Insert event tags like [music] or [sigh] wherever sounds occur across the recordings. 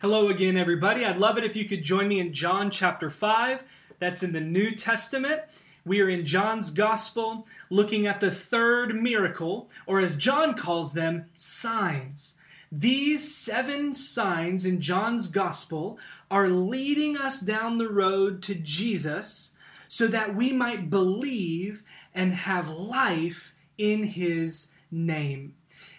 Hello again, everybody. I'd love it if you could join me in John chapter 5. That's in the New Testament. We are in John's Gospel looking at the third miracle, or as John calls them, signs. These seven signs in John's Gospel are leading us down the road to Jesus so that we might believe and have life in his name.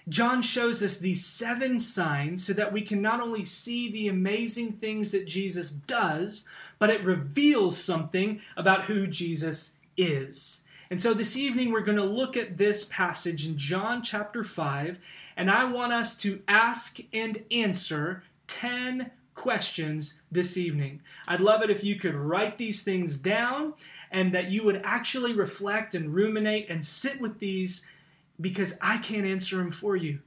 John shows us these seven signs so that we can not only see the amazing things that Jesus does, but it reveals something about who Jesus is. And so this evening we're going to look at this passage in John chapter 5, and I want us to ask and answer 10 questions this evening. I'd love it if you could write these things down and that you would actually reflect and ruminate and sit with these because I can't answer them for you.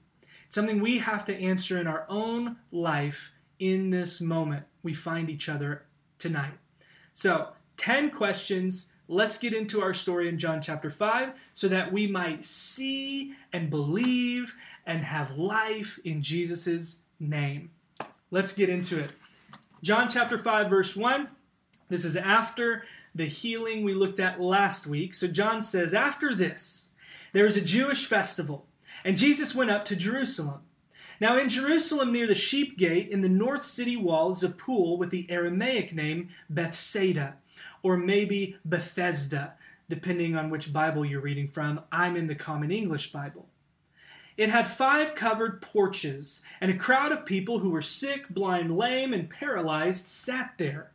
It's something we have to answer in our own life in this moment we find each other tonight. So, 10 questions. Let's get into our story in John chapter 5 so that we might see and believe and have life in Jesus' name. Let's get into it. John chapter 5, verse 1. This is after the healing we looked at last week. So John says, After this, there was a Jewish festival, and Jesus went up to Jerusalem. Now, in Jerusalem, near the sheep gate, in the north city wall, is a pool with the Aramaic name Bethsaida, or maybe Bethesda, depending on which Bible you're reading from. I'm in the Common English Bible. It had five covered porches, and a crowd of people who were sick, blind, lame, and paralyzed sat there.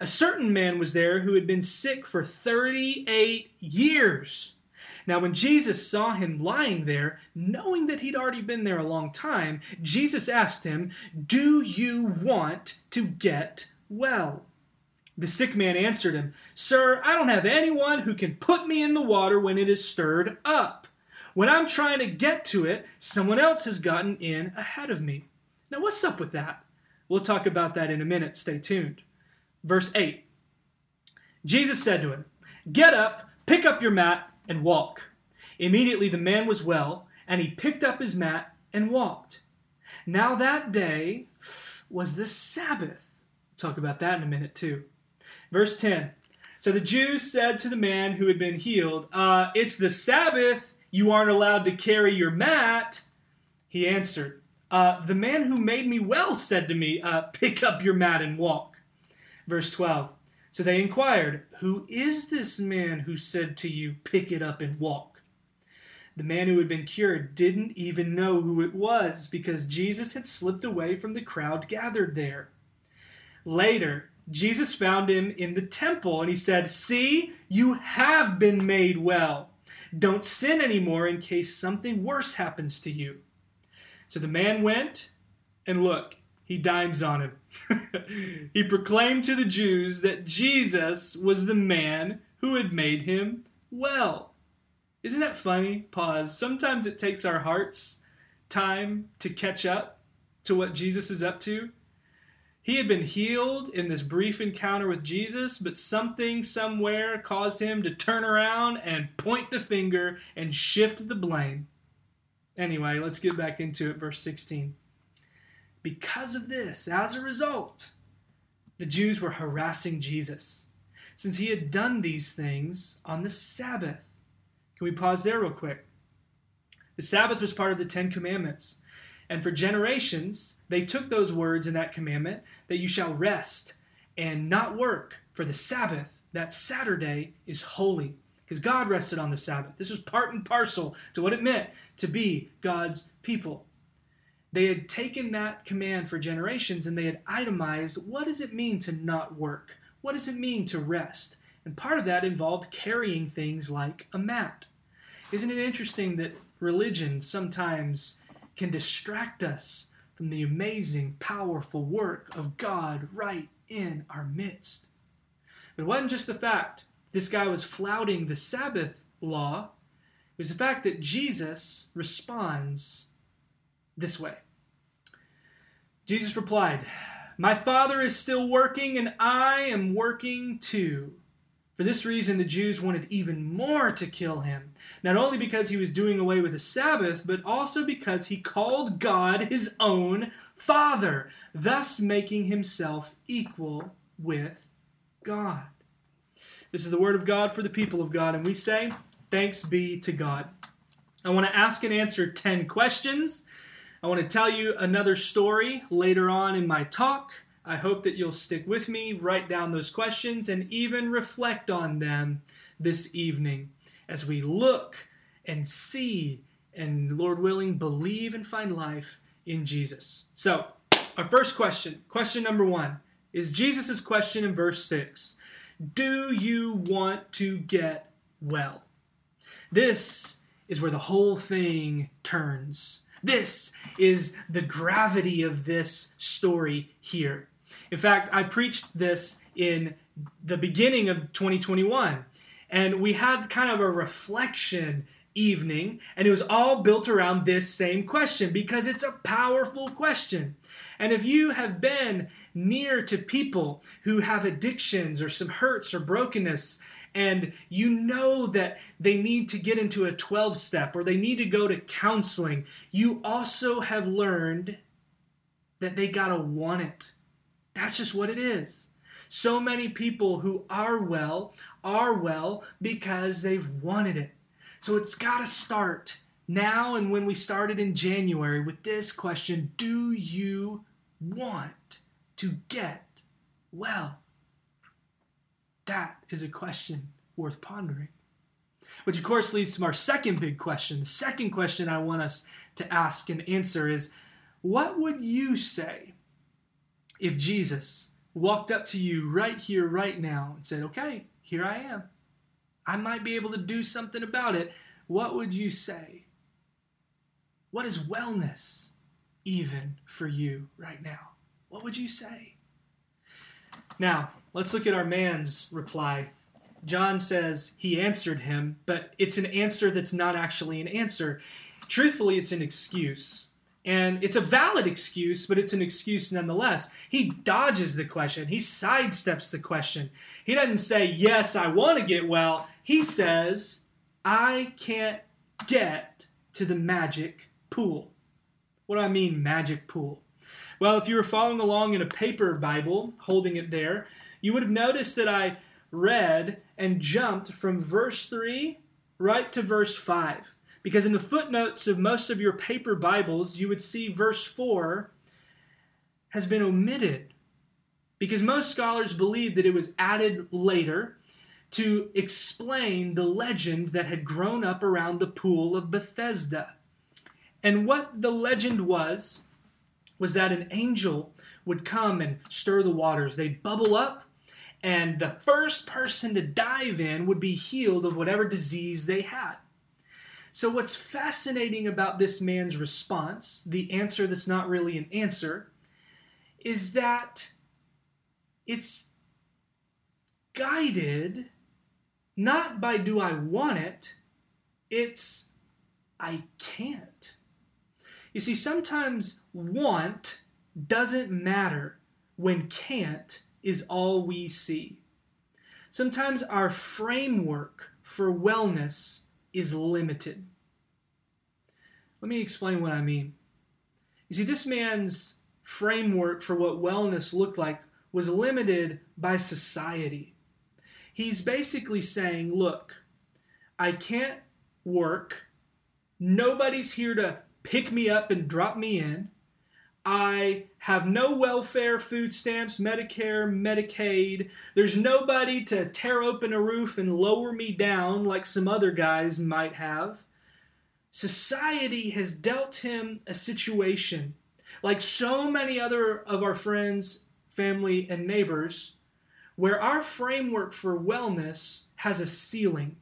A certain man was there who had been sick for 38 years. Now, when Jesus saw him lying there, knowing that he'd already been there a long time, Jesus asked him, Do you want to get well? The sick man answered him, Sir, I don't have anyone who can put me in the water when it is stirred up. When I'm trying to get to it, someone else has gotten in ahead of me. Now, what's up with that? We'll talk about that in a minute. Stay tuned. Verse 8 Jesus said to him, Get up, pick up your mat, and walk. Immediately the man was well, and he picked up his mat and walked. Now that day was the Sabbath. We'll Talk about that in a minute, too. Verse 10 So the Jews said to the man who had been healed, uh, It's the Sabbath. You aren't allowed to carry your mat. He answered, uh, The man who made me well said to me, uh, Pick up your mat and walk. Verse 12 So they inquired, Who is this man who said to you, Pick it up and walk? The man who had been cured didn't even know who it was because Jesus had slipped away from the crowd gathered there. Later, Jesus found him in the temple and he said, See, you have been made well. Don't sin anymore in case something worse happens to you. So the man went, and look, he dimes on him. [laughs] he proclaimed to the Jews that Jesus was the man who had made him well. Isn't that funny? Pause. Sometimes it takes our hearts time to catch up to what Jesus is up to. He had been healed in this brief encounter with Jesus, but something somewhere caused him to turn around and point the finger and shift the blame. Anyway, let's get back into it. Verse 16. Because of this, as a result, the Jews were harassing Jesus, since he had done these things on the Sabbath. Can we pause there real quick? The Sabbath was part of the Ten Commandments. And for generations, they took those words in that commandment that you shall rest and not work, for the Sabbath, that Saturday, is holy. Because God rested on the Sabbath. This was part and parcel to what it meant to be God's people. They had taken that command for generations and they had itemized what does it mean to not work? What does it mean to rest? And part of that involved carrying things like a mat. Isn't it interesting that religion sometimes can distract us from the amazing, powerful work of God right in our midst? It wasn't just the fact this guy was flouting the Sabbath law, it was the fact that Jesus responds this way. Jesus replied, My Father is still working, and I am working too. For this reason, the Jews wanted even more to kill him, not only because he was doing away with the Sabbath, but also because he called God his own Father, thus making himself equal with God. This is the word of God for the people of God, and we say, Thanks be to God. I want to ask and answer 10 questions. I want to tell you another story later on in my talk. I hope that you'll stick with me, write down those questions, and even reflect on them this evening as we look and see and, Lord willing, believe and find life in Jesus. So, our first question, question number one, is Jesus' question in verse 6 Do you want to get well? This is where the whole thing turns. This is the gravity of this story here. In fact, I preached this in the beginning of 2021, and we had kind of a reflection evening, and it was all built around this same question because it's a powerful question. And if you have been near to people who have addictions or some hurts or brokenness, and you know that they need to get into a 12 step or they need to go to counseling, you also have learned that they got to want it. That's just what it is. So many people who are well are well because they've wanted it. So it's got to start now and when we started in January with this question Do you want to get well? That is a question worth pondering. Which, of course, leads to our second big question. The second question I want us to ask and answer is What would you say if Jesus walked up to you right here, right now, and said, Okay, here I am. I might be able to do something about it. What would you say? What is wellness even for you right now? What would you say? Now, let's look at our man's reply. John says he answered him, but it's an answer that's not actually an answer. Truthfully, it's an excuse. And it's a valid excuse, but it's an excuse nonetheless. He dodges the question, he sidesteps the question. He doesn't say, Yes, I want to get well. He says, I can't get to the magic pool. What do I mean, magic pool? Well, if you were following along in a paper Bible, holding it there, you would have noticed that I read and jumped from verse 3 right to verse 5. Because in the footnotes of most of your paper Bibles, you would see verse 4 has been omitted. Because most scholars believe that it was added later to explain the legend that had grown up around the pool of Bethesda. And what the legend was, was that an angel would come and stir the waters. They'd bubble up, and the first person to dive in would be healed of whatever disease they had. So, what's fascinating about this man's response, the answer that's not really an answer, is that it's guided not by do I want it, it's I can't. You see, sometimes want doesn't matter when can't is all we see. Sometimes our framework for wellness is limited. Let me explain what I mean. You see, this man's framework for what wellness looked like was limited by society. He's basically saying, look, I can't work. Nobody's here to pick me up and drop me in. I have no welfare, food stamps, Medicare, Medicaid. There's nobody to tear open a roof and lower me down like some other guys might have. Society has dealt him a situation, like so many other of our friends, family, and neighbors, where our framework for wellness has a ceiling.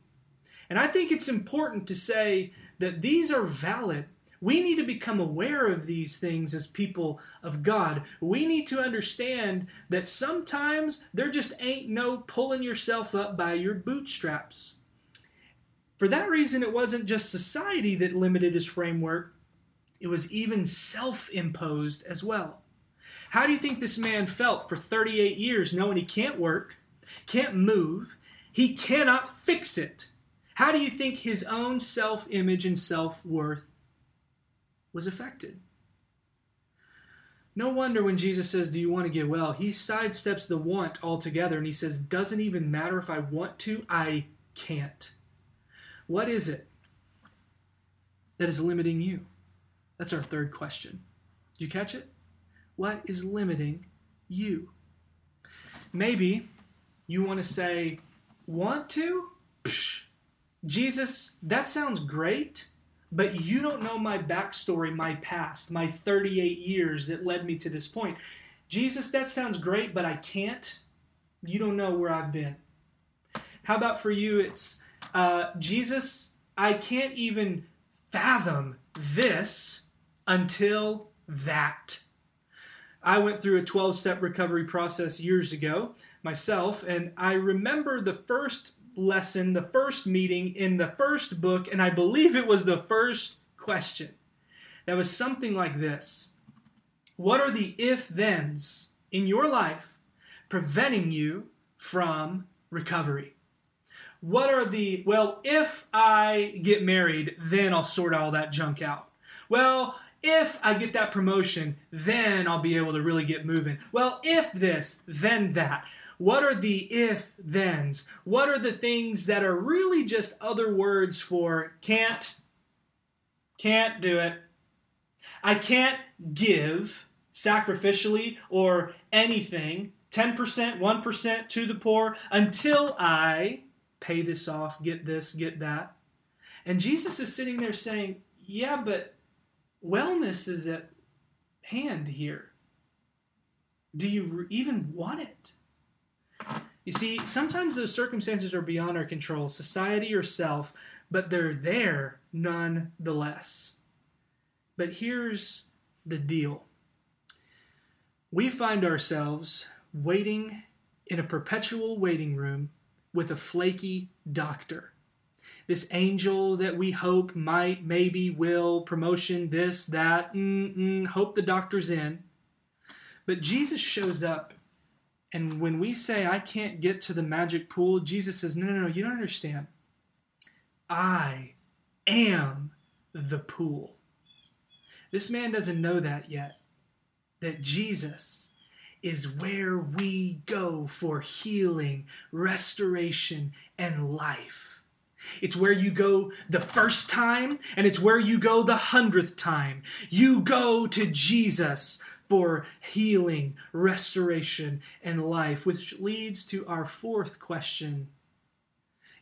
And I think it's important to say that these are valid we need to become aware of these things as people of God. We need to understand that sometimes there just ain't no pulling yourself up by your bootstraps. For that reason, it wasn't just society that limited his framework, it was even self imposed as well. How do you think this man felt for 38 years knowing he can't work, can't move, He cannot fix it. How do you think his own self image and self worth was affected? No wonder when Jesus says, Do you want to get well? He sidesteps the want altogether and he says, Doesn't even matter if I want to, I can't. What is it that is limiting you? That's our third question. Did you catch it? What is limiting you? Maybe you want to say, Want to? Psh, Jesus, that sounds great but you don't know my backstory, my past, my 38 years that led me to this point. Jesus, that sounds great, but I can't. You don't know where I've been. How about for you? It's uh, Jesus, I can't even fathom this until that. I went through a 12 step recovery process years ago myself, and I remember the first lesson, the first meeting in the first book, and I believe it was the first question. That was something like this What are the if thens in your life preventing you from recovery? What are the, well, if I get married, then I'll sort all that junk out. Well, if I get that promotion, then I'll be able to really get moving. Well, if this, then that. What are the if thens? What are the things that are really just other words for can't, can't do it? I can't give sacrificially or anything, 10%, 1% to the poor, until I pay this off, get this, get that. And Jesus is sitting there saying, Yeah, but wellness is at hand here. Do you even want it? You see, sometimes those circumstances are beyond our control, society or self, but they're there nonetheless. But here's the deal we find ourselves waiting in a perpetual waiting room with a flaky doctor. This angel that we hope might, maybe, will, promotion, this, that, hope the doctor's in. But Jesus shows up and when we say, I can't get to the magic pool, Jesus says, No, no, no, you don't understand. I am the pool. This man doesn't know that yet. That Jesus is where we go for healing, restoration, and life. It's where you go the first time, and it's where you go the hundredth time. You go to Jesus for healing, restoration, and life, which leads to our fourth question.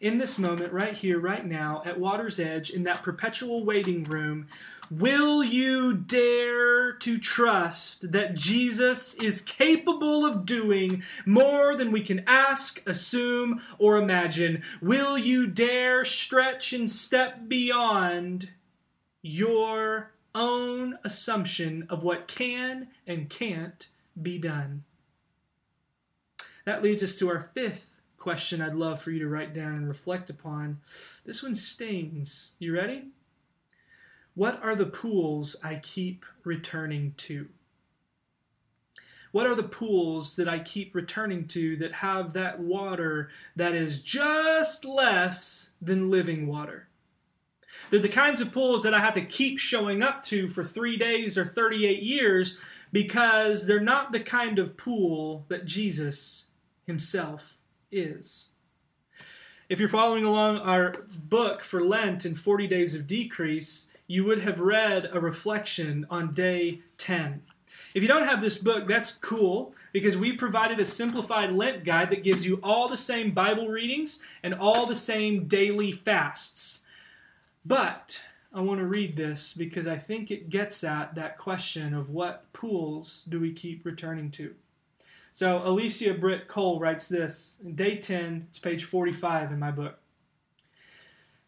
In this moment, right here, right now, at water's edge, in that perpetual waiting room, will you dare to trust that Jesus is capable of doing more than we can ask, assume, or imagine? Will you dare stretch and step beyond your own assumption of what can and can't be done. That leads us to our fifth question I'd love for you to write down and reflect upon. This one stings. You ready? What are the pools I keep returning to? What are the pools that I keep returning to that have that water that is just less than living water? They're the kinds of pools that I have to keep showing up to for three days or 38 years because they're not the kind of pool that Jesus himself is. If you're following along our book for Lent and 40 Days of Decrease, you would have read a reflection on day 10. If you don't have this book, that's cool because we provided a simplified Lent guide that gives you all the same Bible readings and all the same daily fasts. But I want to read this because I think it gets at that question of what pools do we keep returning to. So Alicia Britt Chole writes this in day 10, it's page 45 in my book.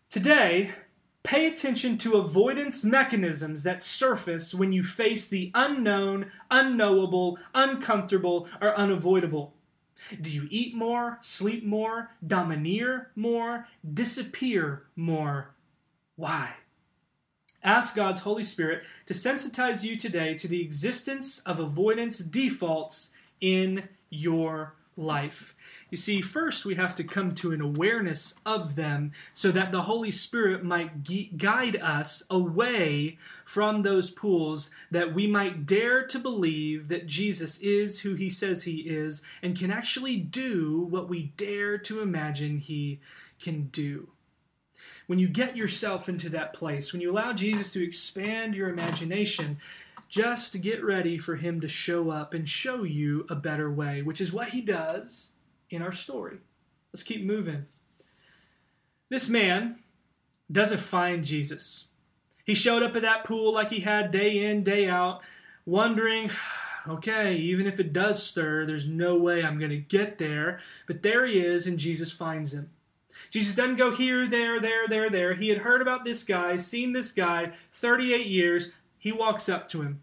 Today, pay attention to avoidance mechanisms that surface when you face the unknown, unknowable, uncomfortable, or unavoidable. Do you eat more, sleep more, domineer more, disappear more? Why? Ask God's Holy Spirit to sensitize you today to the existence of avoidance defaults in your life. You see, first we have to come to an awareness of them so that the Holy Spirit might guide us away from those pools, that we might dare to believe that Jesus is who he says he is and can actually do what we dare to imagine he can do. When you get yourself into that place, when you allow Jesus to expand your imagination, just get ready for him to show up and show you a better way, which is what he does in our story. Let's keep moving. This man doesn't find Jesus. He showed up at that pool like he had day in, day out, wondering, [sighs] okay, even if it does stir, there's no way I'm going to get there. But there he is, and Jesus finds him. Jesus doesn't go here, there, there, there, there. He had heard about this guy, seen this guy 38 years, he walks up to him.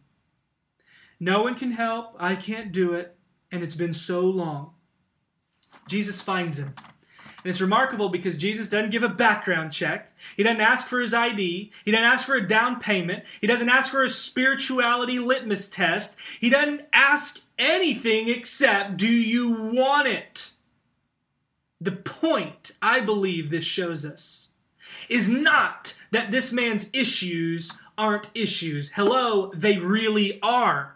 No one can help. I can't do it. And it's been so long. Jesus finds him. And it's remarkable because Jesus doesn't give a background check. He doesn't ask for his ID. He doesn't ask for a down payment. He doesn't ask for a spirituality litmus test. He doesn't ask anything except, do you want it? The point, I believe this shows us, is not that this man's issues aren't issues. Hello, they really are.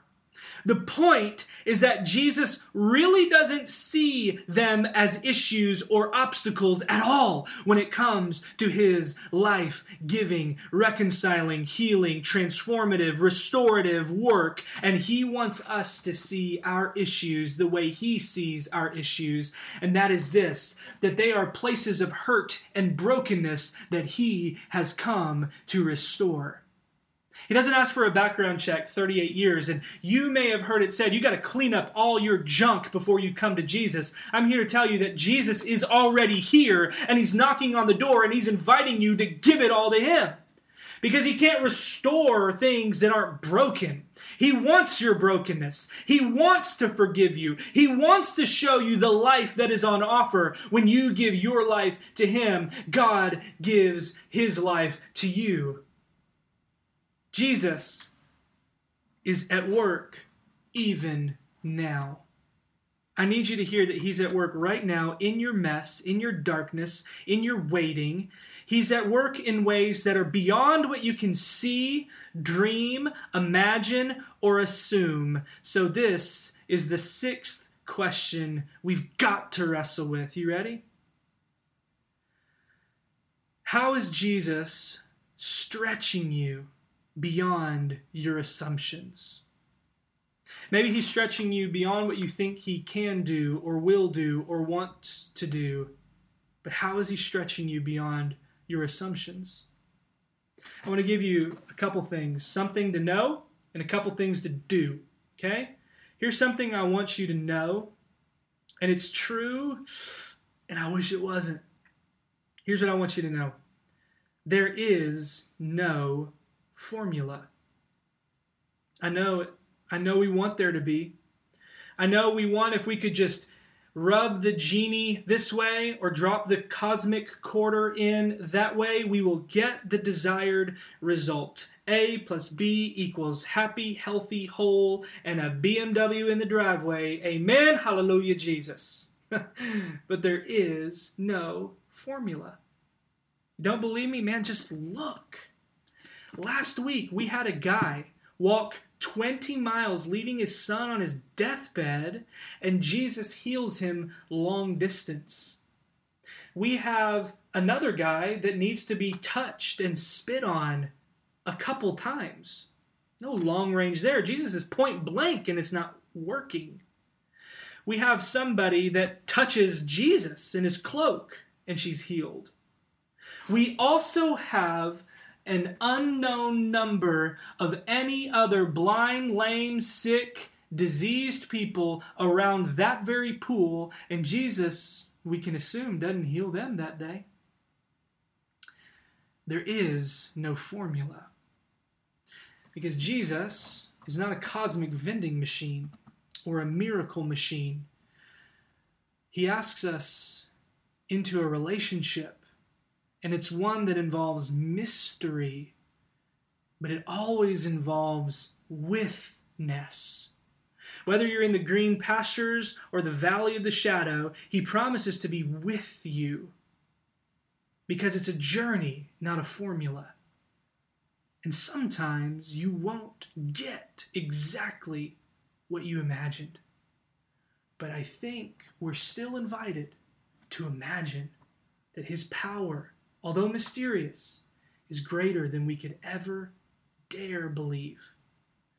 The point is that Jesus really doesn't see them as issues or obstacles at all when it comes to his life giving, reconciling, healing, transformative, restorative work. And he wants us to see our issues the way he sees our issues. And that is this that they are places of hurt and brokenness that he has come to restore. He doesn't ask for a background check 38 years. And you may have heard it said you got to clean up all your junk before you come to Jesus. I'm here to tell you that Jesus is already here and he's knocking on the door and he's inviting you to give it all to him. Because he can't restore things that aren't broken. He wants your brokenness. He wants to forgive you. He wants to show you the life that is on offer when you give your life to Him. God gives His life to you. Jesus is at work even now. I need you to hear that He's at work right now in your mess, in your darkness, in your waiting. He's at work in ways that are beyond what you can see, dream, imagine, or assume. So, this is the sixth question we've got to wrestle with. You ready? How is Jesus stretching you beyond your assumptions. Maybe he's stretching you beyond what you think he can do or will do or wants to do. But how is he stretching you beyond your assumptions? I want to give you a couple things something to know and a couple things to do. Okay? Here's something I want you to know, and it's true, and I wish it wasn't. Here's what I want you to know there is no formula. I know I know we want there to be. I know we want if we could just rub the genie this way or drop the cosmic quarter in that way, we will get the desired result. A plus B equals happy, healthy, whole, and a BMW in the driveway. Amen. Hallelujah, Jesus. [laughs] but there is no formula. Don't believe me, man? Just look. Last week, we had a guy walk 20 miles, leaving his son on his deathbed, and Jesus heals him long distance. We have another guy that needs to be touched and spit on a couple times. No long range there. Jesus is point blank and it's not working. We have somebody that touches Jesus in his cloak and she's healed. We also have an unknown number of any other blind, lame, sick, diseased people around that very pool, and Jesus, we can assume, doesn't heal them that day. There is no formula. Because Jesus is not a cosmic vending machine or a miracle machine. He asks us into a relationship and it's one that involves mystery, but it always involves withness. Whether you're in the green pastures or the valley of the shadow, He promises to be with you because it's a journey, not a formula. And sometimes you won't get exactly what you imagined. But I think we're still invited to imagine that His power, although mysterious, is greater than we could ever dare believe.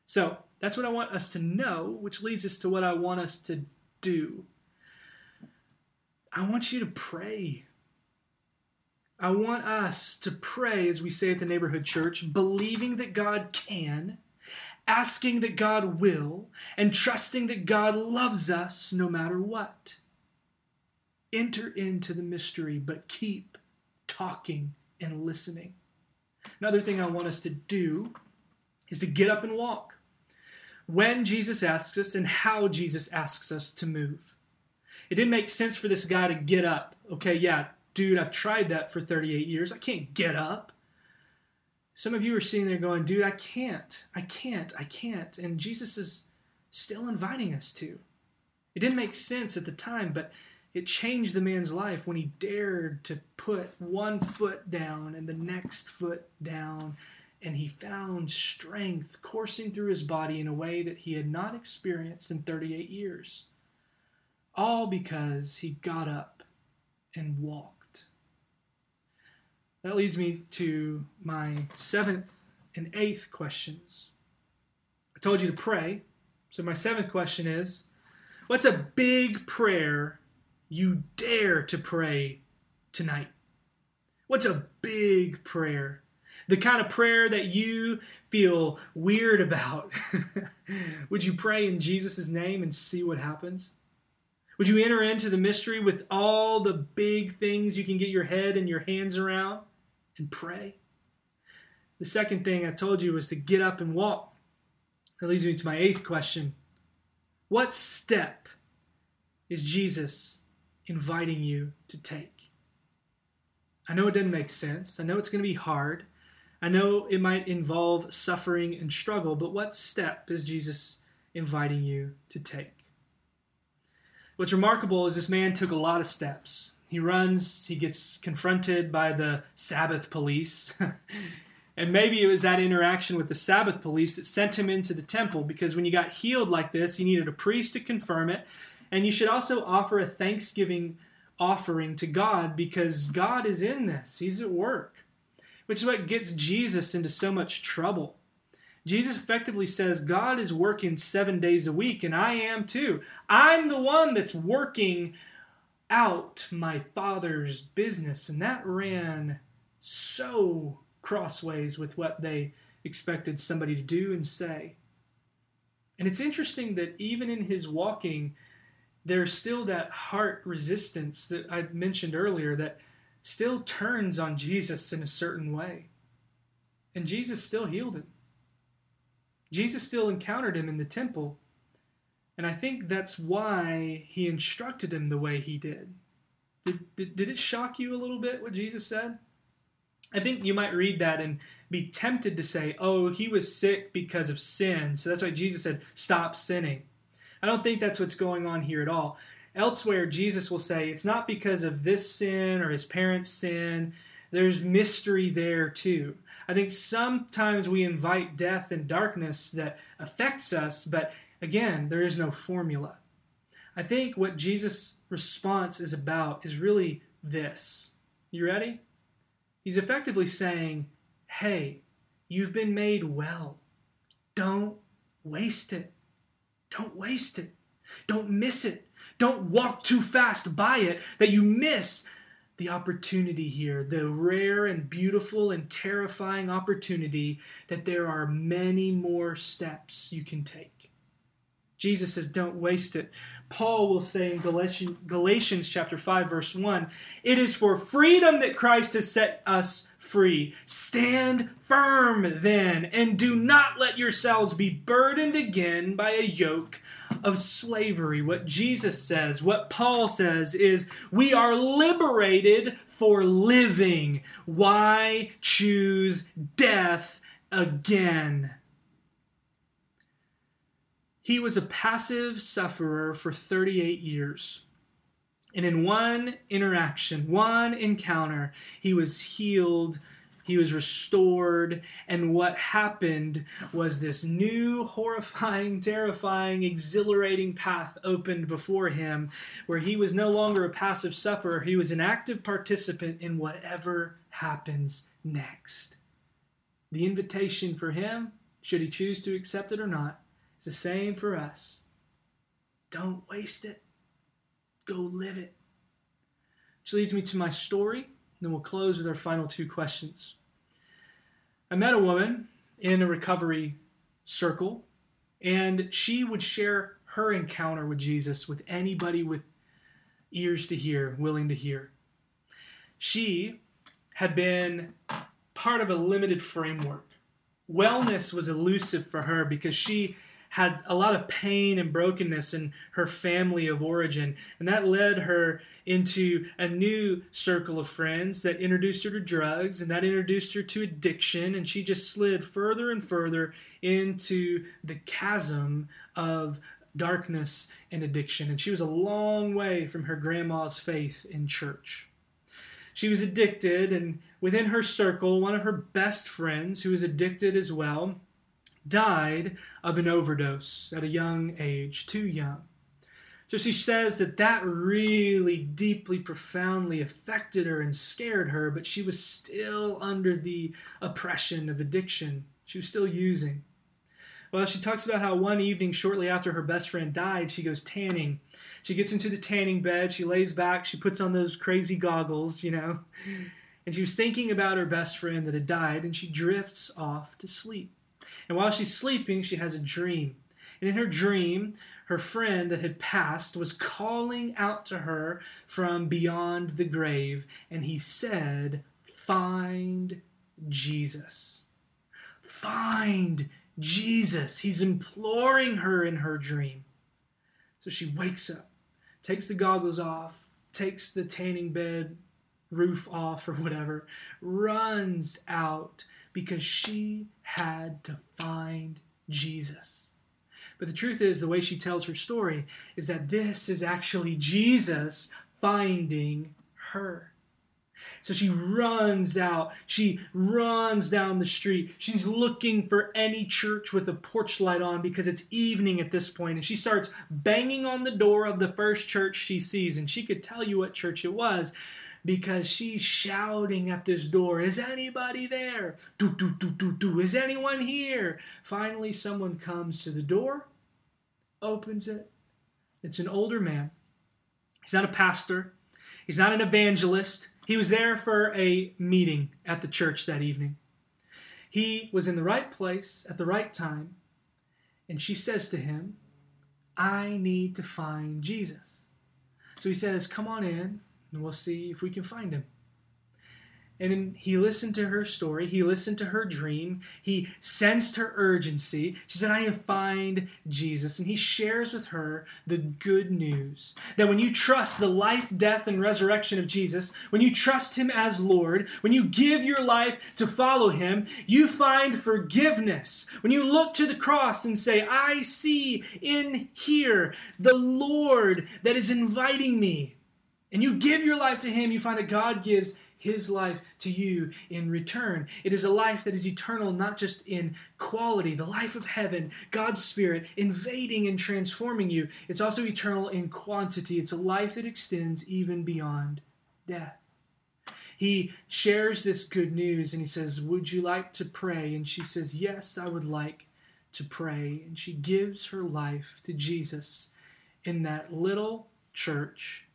So that's what I want us to know, which leads us to what I want us to do. I want you to pray. I want us to pray, as we say at the neighborhood church, believing that God can, asking that God will, and trusting that God loves us no matter what. Enter into the mystery, but keep talking and listening. Another thing I want us to do is to get up and walk. When Jesus asks us and how Jesus asks us to move. It didn't make sense for this guy to get up. Okay, yeah, dude, I've tried that for 38 years. I can't get up. Some of you are sitting there going, dude, I can't. I can't. I can't. And Jesus is still inviting us to. It didn't make sense at the time, but it changed the man's life when he dared to put one foot down and the next foot down, and he found strength coursing through his body in a way that he had not experienced in 38 years. All because he got up and walked. That leads me to my seventh and eighth questions. I told you to pray. So, my seventh question is What's a big prayer you dare to pray tonight? What's a big prayer? The kind of prayer that you feel weird about. [laughs] Would you pray in Jesus' name and see what happens? Would you enter into the mystery with all the big things you can get your head and your hands around and pray? The second thing I told you was to get up and walk. That leads me to my eighth question What step is Jesus inviting you to take. I know it doesn't make sense. I know it's going to be hard. I know it might involve suffering and struggle, but what step is Jesus inviting you to take? What's remarkable is this man took a lot of steps. He runs, he gets confronted by the Sabbath police. [laughs] and maybe it was that interaction with the Sabbath police that sent him into the temple because when you got healed like this, you needed a priest to confirm it. And you should also offer a thanksgiving offering to God because God is in this. He's at work, which is what gets Jesus into so much trouble. Jesus effectively says, God is working seven days a week, and I am too. I'm the one that's working out my Father's business. And that ran so crossways with what they expected somebody to do and say. And it's interesting that even in his walking, there's still that heart resistance that I mentioned earlier that still turns on Jesus in a certain way. And Jesus still healed him. Jesus still encountered him in the temple. And I think that's why he instructed him the way he did. Did, did, did it shock you a little bit what Jesus said? I think you might read that and be tempted to say, oh, he was sick because of sin. So that's why Jesus said, stop sinning. I don't think that's what's going on here at all. Elsewhere, Jesus will say it's not because of this sin or his parents' sin. There's mystery there too. I think sometimes we invite death and darkness that affects us, but again, there is no formula. I think what Jesus' response is about is really this. You ready? He's effectively saying, Hey, you've been made well. Don't waste it. Don't waste it. Don't miss it. Don't walk too fast by it that you miss the opportunity here, the rare and beautiful and terrifying opportunity that there are many more steps you can take. Jesus says, don't waste it. Paul will say in Galatians, Galatians chapter 5, verse 1, it is for freedom that Christ has set us free. Stand firm then, and do not let yourselves be burdened again by a yoke of slavery. What Jesus says, what Paul says, is we are liberated for living. Why choose death again? He was a passive sufferer for 38 years. And in one interaction, one encounter, he was healed, he was restored, and what happened was this new, horrifying, terrifying, exhilarating path opened before him where he was no longer a passive sufferer, he was an active participant in whatever happens next. The invitation for him, should he choose to accept it or not, is the same for us. Don't waste it. Go live it. Which leads me to my story. Then we'll close with our final two questions. I met a woman in a recovery circle, and she would share her encounter with Jesus with anybody with ears to hear, willing to hear. She had been part of a limited framework. Wellness was elusive for her because she had a lot of pain and brokenness in her family of origin. And that led her into a new circle of friends that introduced her to drugs and that introduced her to addiction. And she just slid further and further into the chasm of darkness and addiction. And she was a long way from her grandma's faith in church. She was addicted, and within her circle, one of her best friends, who was addicted as well, died of an overdose at a young age, too young. So she says that that really deeply, profoundly affected her and scared her, but she was still under the oppression of addiction. She was still using. Well, she talks about how one evening, shortly after her best friend died, she goes tanning. She gets into the tanning bed, she lays back, she puts on those crazy goggles, you know, and she was thinking about her best friend that had died, and she drifts off to sleep. And while she's sleeping, she has a dream. And in her dream, her friend that had passed was calling out to her from beyond the grave, and he said, Find Jesus. Find Jesus. He's imploring her in her dream. So she wakes up, takes the goggles off, takes the tanning bed roof off or whatever, runs out because she had to find Jesus. But the truth is, the way she tells her story is that this is actually Jesus finding her. So she runs out. She runs down the street. She's looking for any church with a porch light on because it's evening at this point. And she starts banging on the door of the first church she sees. And she could tell you what church it was because she's shouting at this door, Is anybody there? Do, do, do, do, do. Is anyone here? Finally, someone comes to the door, opens it. It's an older man. He's not a pastor, he's not an evangelist. He was there for a meeting at the church that evening. He was in the right place at the right time, and she says to him, I need to find Jesus. So he says, Come on in and we'll see if we can find him. And he listened to her story. He listened to her dream. He sensed her urgency. She said, I need to find Jesus. And he shares with her the good news that when you trust the life, death, and resurrection of Jesus, when you trust him as Lord, when you give your life to follow him, you find forgiveness. When you look to the cross and say, I see in here the Lord that is inviting me and you give your life to Him, you find that God gives His life to you in return. It is a life that is eternal, not just in quality, the life of heaven, God's Spirit invading and transforming you. It's also eternal in quantity. It's a life that extends even beyond death. He shares this good news and he says, Would you like to pray? And she says, Yes, I would like to pray. And she gives her life to Jesus in that little church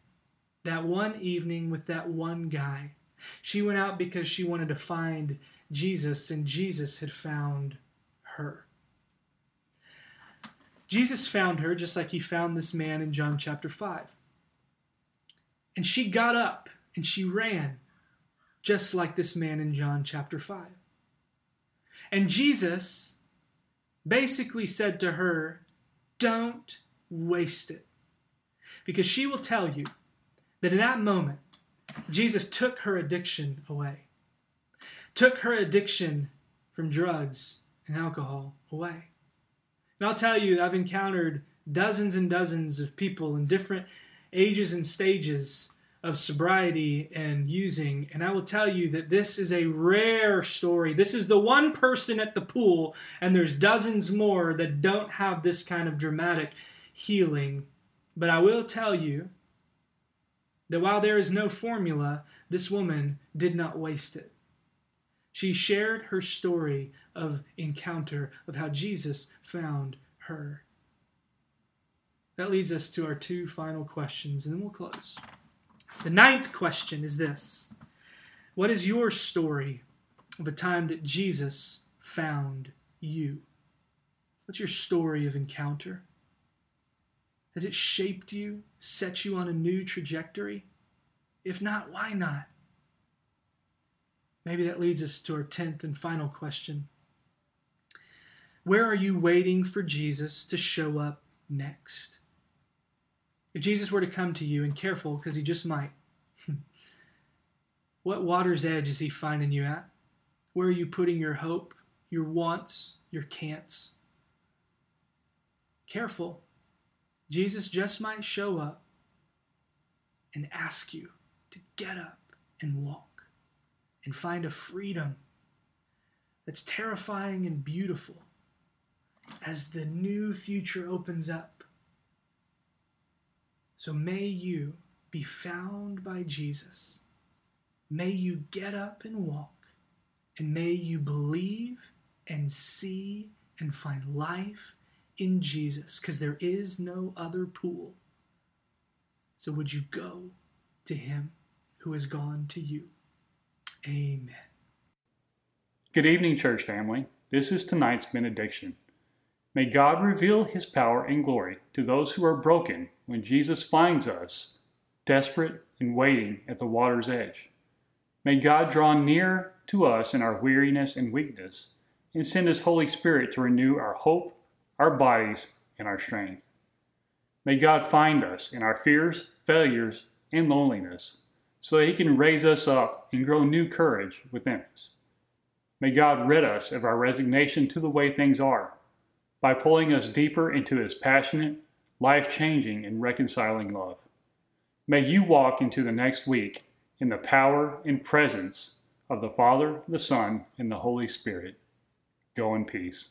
that one evening with that one guy. She went out because she wanted to find Jesus, and Jesus had found her. Jesus found her just like he found this man in John chapter 5. And she got up and she ran just like this man in John chapter 5. And Jesus basically said to her, Don't waste it. Because she will tell you that in that moment, Jesus took her addiction away, took her addiction from drugs and alcohol away. And I'll tell you, I've encountered dozens and dozens of people in different ages and stages of sobriety and using. And I will tell you that this is a rare story. This is the one person at the pool, and there's dozens more that don't have this kind of dramatic healing. But I will tell you that while there is no formula, this woman did not waste it. She shared her story of encounter, of how Jesus found her. That leads us to our two final questions, and then we'll close. The ninth question is this What is your story of a time that Jesus found you? What's your story of encounter? Has it shaped you, set you on a new trajectory? If not, why not? Maybe that leads us to our tenth and final question. Where are you waiting for Jesus to show up next? If Jesus were to come to you, and careful because he just might, [laughs] what water's edge is he finding you at? Where are you putting your hope, your wants, your can'ts? Careful. Jesus just might show up and ask you to get up and walk and find a freedom that's terrifying and beautiful as the new future opens up so may you be found by Jesus. May you get up and walk, and may you believe and see and find life in Jesus, because there is no other pool. So would you go to him who has gone to you? Amen. Good evening, church family. This is tonight's benediction. May God reveal his power and glory to those who are broken when Jesus finds us desperate and waiting at the water's edge. May God draw near to us in our weariness and weakness and send his Holy Spirit to renew our hope, our bodies, and our strength. May God find us in our fears, failures, and loneliness so that he can raise us up and grow new courage within us. May God rid us of our resignation to the way things are by pulling us deeper into His passionate, life changing, and reconciling love. May you walk into the next week in the power and presence of the Father, the Son, and the Holy Spirit. Go in peace.